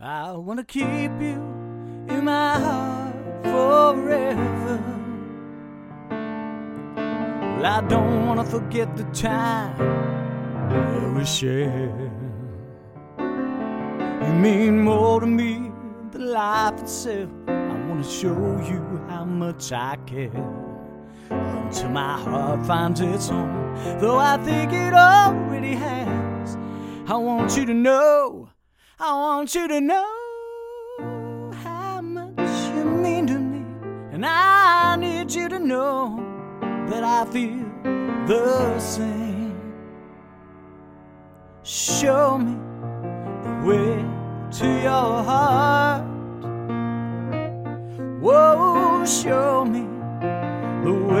I wanna keep you in my heart forever. Well, I don't wanna forget the time that we shared. You mean more to me than life itself. I wanna show you how much I care. Until my heart finds its home, though I think it already has. I want you to know, I want you to know how much you mean to me, and I need you to know that I feel the same. Show me the way to your heart. Whoa, show me the way.